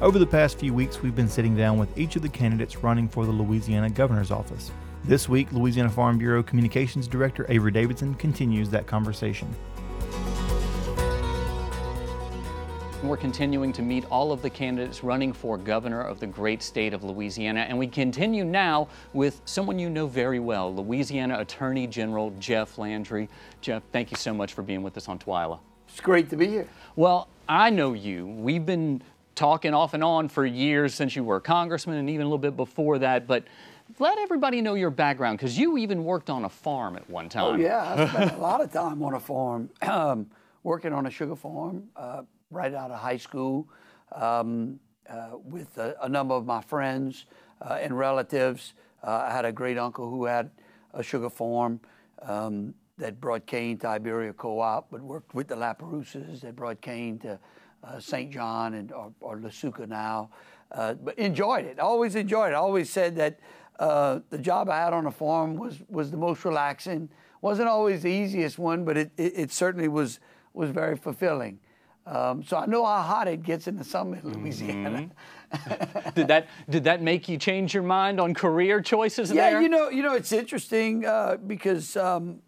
Over the past few weeks, we've been sitting down with each of the candidates running for the Louisiana governor's office. This week, Louisiana Farm Bureau Communications Director Avery Davidson continues that conversation. We're continuing to meet all of the candidates running for governor of the great state of Louisiana, and we continue now with someone you know very well, Louisiana Attorney General Jeff Landry. Jeff, thank you so much for being with us on TWILA. It's great to be here. Well, I know you. We've been talking off and on for years since you were a congressman and even a little bit before that, but let everybody know your background because you even worked on a farm at one time. Oh, yeah. I spent a lot of time on a farm, um, working on a sugar farm. Uh, right out of high school um, uh, with a, a, number of my friends uh, and relatives. Uh, I had a great uncle who had a sugar farm um, that brought cane to Iberia Co-op, but worked with the Laperousas that brought cane to St. John and or, or LASUCA now. Uh, but enjoyed it. Always enjoyed it. Always said that uh, the job I had on the farm was was the most relaxing. wasn't always the easiest one, but it, it, it certainly was was very fulfilling. Um, so I know how hot it gets in the summer in Louisiana. Mm-hmm. did that did that make you change your mind on career choices yeah, there? you know, you know, it's interesting uh, because um,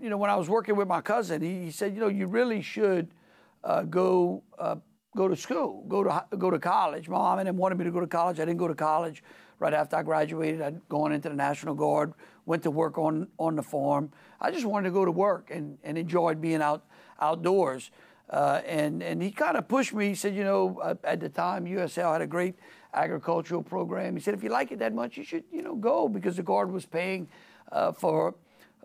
you know when I was working with my cousin, he, he said, you know, you really should uh, go uh, go to school, go to go to college. My mom and them wanted me to go to college. I didn't go to college. Right after I graduated, I'd gone into the National Guard, went to work on on the farm. I just wanted to go to work and, and enjoyed being out outdoors. Uh, and and he kind of pushed me. He said, you know, uh, at the time USL had a great agricultural program. He said, if you like it that much, you should you know go because the guard was paying uh, for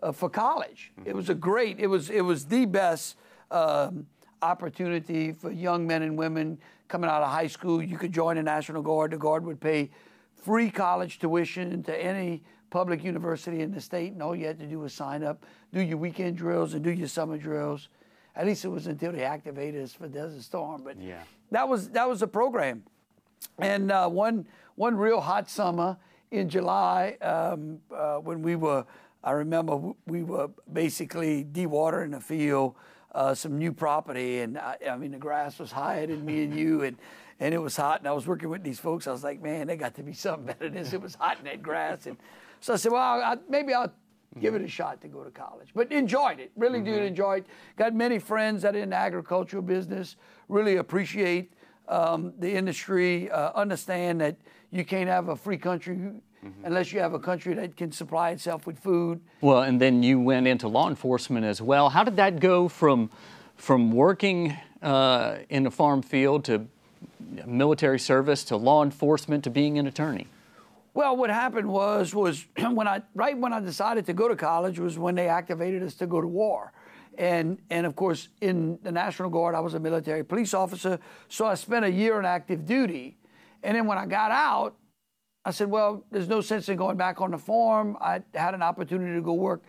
uh, for college. Mm-hmm. It was a great. It was it was the best um, opportunity for young men and women coming out of high school. You could join the National Guard. The Guard would pay free college tuition to any public university in the state, and all you had to do was sign up, do your weekend drills, and do your summer drills. At least it was until they activated us for Desert Storm. But yeah. that was that was the program. And uh, one one real hot summer in July um, uh, when we were, I remember we were basically dewatering the field, uh, some new property, and I, I, mean the grass was higher than me and you, and and it was hot. And I was working with these folks. I was like, man, they got to be something better than this. It was hot in that grass, and so I said, well, I, maybe I'll give it a shot to go to college. But enjoyed it, really mm-hmm. did enjoy it. Got many friends that are in the agricultural business, really appreciate um, the industry, uh, understand that you can't have a free country mm-hmm. unless you have a country that can supply itself with food. Well, and then you went into law enforcement as well. How did that go from, from working uh, in a farm field to military service to law enforcement to being an attorney? Well, what happened was was when I right when I decided to go to college was when they activated us to go to war. And and of course in the National Guard I was a military police officer, so I spent a year on active duty. And then when I got out, I said, well, there's no sense in going back on the farm. I had an opportunity to go work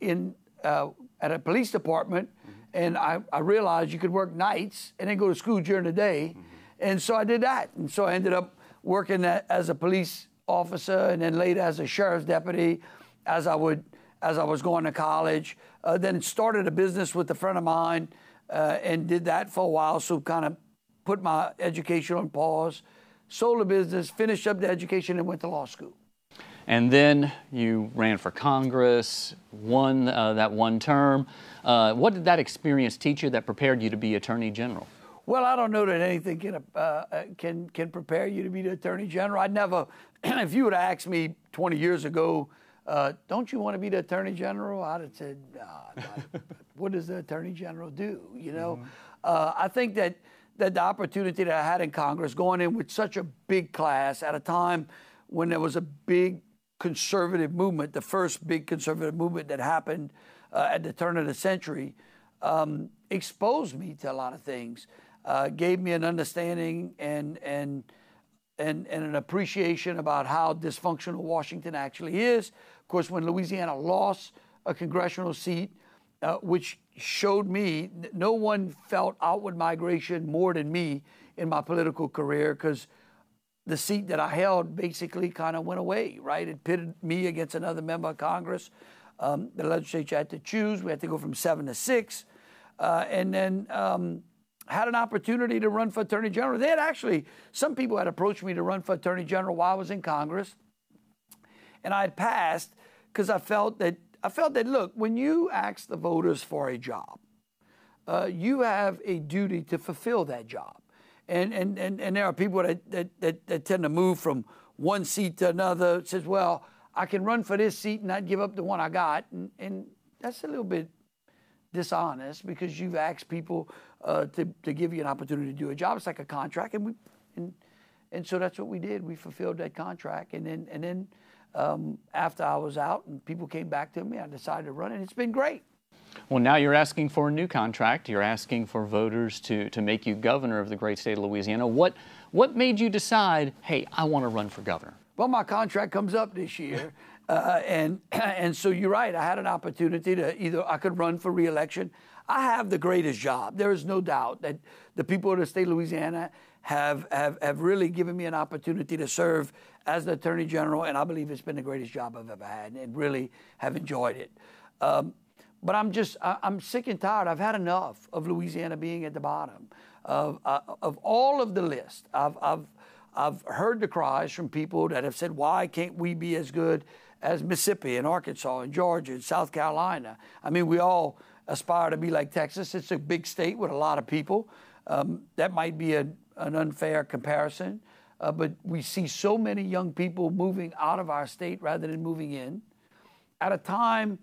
in uh, at a police department, mm-hmm. and I, I realized you could work nights and then go to school during the day. Mm-hmm. And so I did that. And so I ended up working as a police officer and then later as a sheriff's deputy as I would as I was going to college. Uh, then started a business with a friend of mine uh, and did that for a while. So kind of put my education on pause. Sold the business, finished up the education, and went to law school. And then you ran for Congress, won uh, that one term. Uh, what did that experience teach you that prepared you to be Attorney General? Well, I don't know that anything can uh, uh can can prepare you to be the attorney general. I'd never, if you would have asked me 20 years ago, uh, don't you want to be the attorney general? I'd have said, nah, what does the attorney general do? You know, mm-hmm. uh, I think that that the opportunity that I had in Congress, going in with such a big class at a time when there was a big conservative movement, the first big conservative movement that happened uh, at the turn of the century, um, exposed me to a lot of things uh, gave me an understanding and and and and an appreciation about how dysfunctional Washington actually is. Of course, when Louisiana lost a congressional seat, uh, which showed me no one felt outward migration more than me in my political career because the seat that I held basically kind of went away, right? It pitted me against another member of Congress. Um, the legislature had to choose. We had to go from seven to six. Uh, and then um, had an opportunity to run for attorney general. They had actually, some people had approached me to run for attorney general while I was in Congress, and I had passed because I felt that I felt that look, when you ask the voters for a job, uh, you have a duty to fulfill that job. And, and, and, and there are people that, that, that, that tend to move from one seat to another. Says, well, I can run for this seat and not give up the one I got. And, and that's a little bit dishonest because you've asked people uh, to, to give you an opportunity to do a job. It's like a contract, and we and, and so that's what we did. We fulfilled that contract, and then and then um, after I was out and people came back to me, I decided to run, and it's been great. Well, now you're asking for a new contract. You're asking for voters to, to make you governor of the great state of Louisiana. What, what made you decide, hey, I want to run for governor? Well, my contract comes up this year. Uh, and, and so you're right. I had an opportunity to either I could run for reelection. I have the greatest job. There is no doubt that the people of the state of Louisiana have, have, have really given me an opportunity to serve as the Attorney General, and I believe it's been the greatest job I've ever had, and really have enjoyed it. Um, but I'm just, I, am sick and tired. I've had enough of Louisiana being at the bottom of, uh, of all of the list. I've, I've, I've heard the cries from people that have said, why can't we be as good as Mississippi and Arkansas and Georgia and South Carolina? I mean, we all aspire to be like Texas. It's a big state with a lot of people. Um, that might be a, an unfair comparison. Uh, but we see so many young people moving out of our state rather than moving in at a time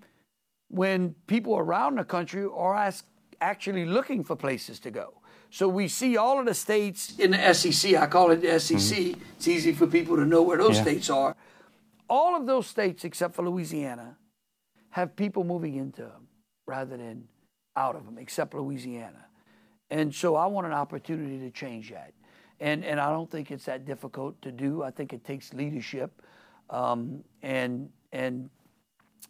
when people around the country are ask, actually looking for places to go. So we see all of the states in the SEC, I call it the SEC, mm-hmm. it's easy for people to know where those yeah. states are. All of those states, except for Louisiana, have people moving into them rather than out of them, except Louisiana. And so I want an opportunity to change that and and I don't think it's that difficult to do. I think it takes leadership, um, and and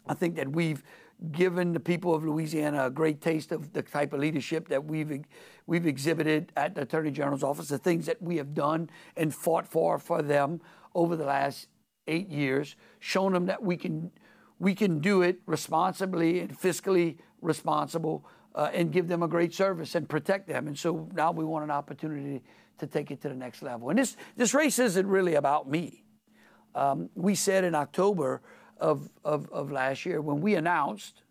I think that we've given the people of Louisiana a great taste of the type of leadership that we've we've exhibited at the Attorney General's office, the things that we have done and fought for for them over the last eight years, shown them that we can we can do it responsibly and fiscally responsible, uh, and give them a great service and protect them. And so now we want an opportunity to take it to the next level. And this, this race isn't really about me. Um, we said in October of, of, of last year when we announced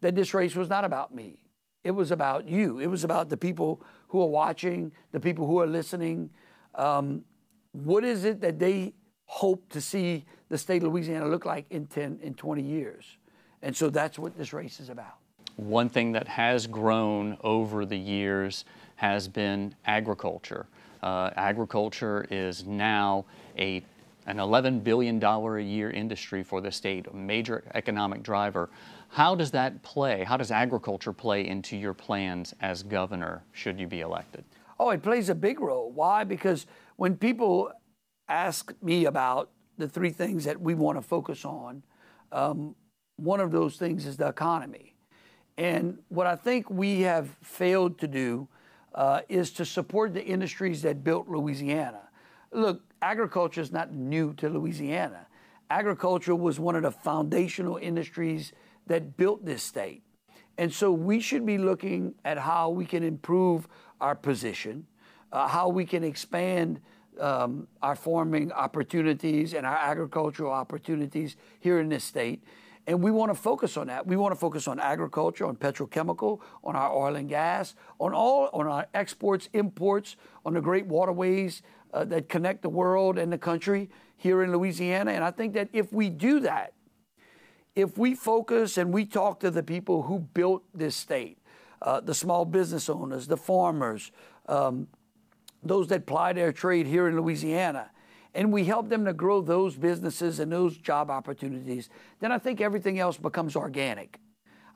that this race was not about me. It was about you. It was about the people who are watching, the people who are listening. Um, what is it that they hope to see the state of Louisiana look like in 10, in 20 years? And so that's what this race is about. One thing that has grown over the years has been agriculture. Uh, agriculture is now a an $11 billion a year industry for the state, a major economic driver. How does that play? How does agriculture play into your plans as governor should you be elected? Oh, it plays a big role. Why? Because when people ask me about the three things that we want to focus on, um, one of those things is the economy. And what I think we have failed to do uh, is to support the industries that built Louisiana. Look, agriculture is not new to Louisiana. Agriculture was one of the foundational industries that built this state. And so we should be looking at how we can improve our position, uh, how we can expand um, our farming opportunities and our agricultural opportunities here in this state. And we want to focus on that. We want to focus on agriculture, on petrochemical, on our oil and gas, on all on our exports, imports, on the great waterways uh, that connect the world and the country here in Louisiana. And I think that if we do that, if we focus and we talk to the people who built this state, uh, the small business owners, the farmers, um, those that ply their trade here in Louisiana, and we help them to grow those businesses and those job opportunities, then I think everything else becomes organic.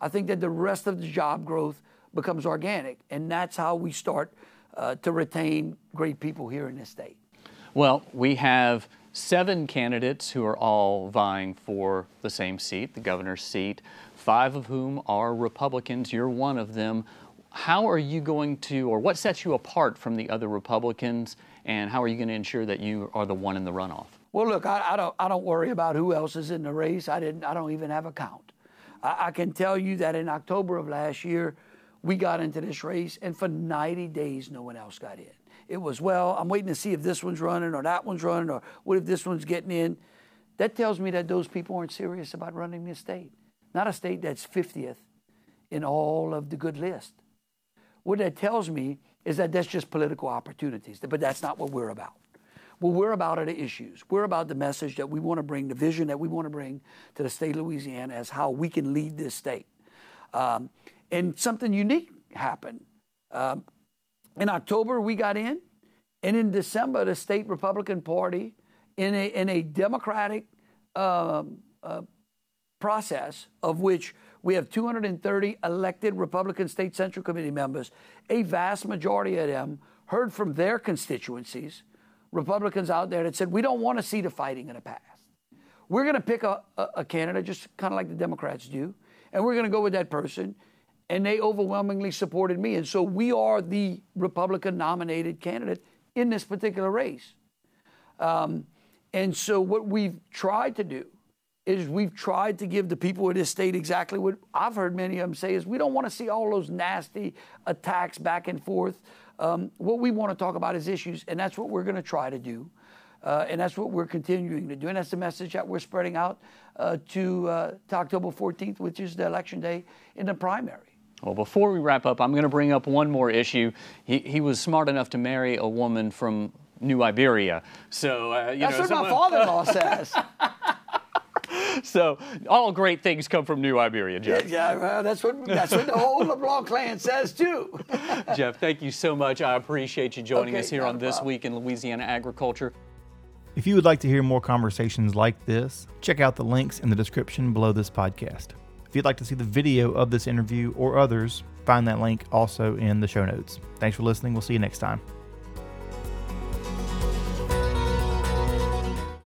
I think that the rest of the job growth becomes organic, and that's how we start uh, to retain great people here in this state. Well, we have seven candidates who are all vying for the same seat, the governor's seat, five of whom are Republicans. You're one of them. How are you going to, or what sets you apart from the other Republicans? And how are you going to ensure that you are the one in the runoff? Well, look, I, I don't, I don't worry about who else is in the race. I didn't, I don't even have a count. I, I can tell you that in October of last year, we got into this race, and for 90 days, no one else got in. It was, well, I'm waiting to see if this one's running or that one's running or what if this one's getting in. That tells me that those people aren't serious about running this state. Not a state that's 50th in all of the good list. What that tells me is that that's just political opportunities, but that's not what we're about. What we're about are the issues. We're about the message that we want to bring, the vision that we want to bring to the state of Louisiana as how we can lead this state. Um, and something unique happened. Um, in October, we got in, and in December, the state Republican Party, in a, in a democratic um, uh, process of which we have 230 elected Republican State Central Committee members, a vast majority of them heard from their constituencies, Republicans out there that said, we don't want to see the fighting in the past. We're going to pick a, a, a candidate, just kind of like the Democrats do, and we're going to go with that person and they overwhelmingly supported me. And so we are the Republican nominated candidate in this particular race. Um, and so what we've tried to do is we've tried to give the people of this state exactly what I've heard many of them say is we don't want to see all those nasty attacks back and forth. Um, what we want to talk about is issues, and that's what we're going to try to do. Uh, and that's what we're continuing to do. And that's the message that we're spreading out uh, to, uh, to October 14th, which is the election day in the primary. Well, before we wrap up, I'm going to bring up one more issue. He, he was smart enough to marry a woman from New Iberia. So, uh, you That's know, what my father in law says. so, all great things come from New Iberia, Jeff. yeah, well, that's what that's what the whole LeBlanc clan says too. Jeff, thank you so much. I appreciate you joining Okay, us here on This problem. Week in Louisiana Agriculture. If you would like to hear more conversations like this, check out the links in the description below this podcast. If you'd like to see the video of this interview or others, find that link also in the show notes. Thanks for listening. We'll see you next time.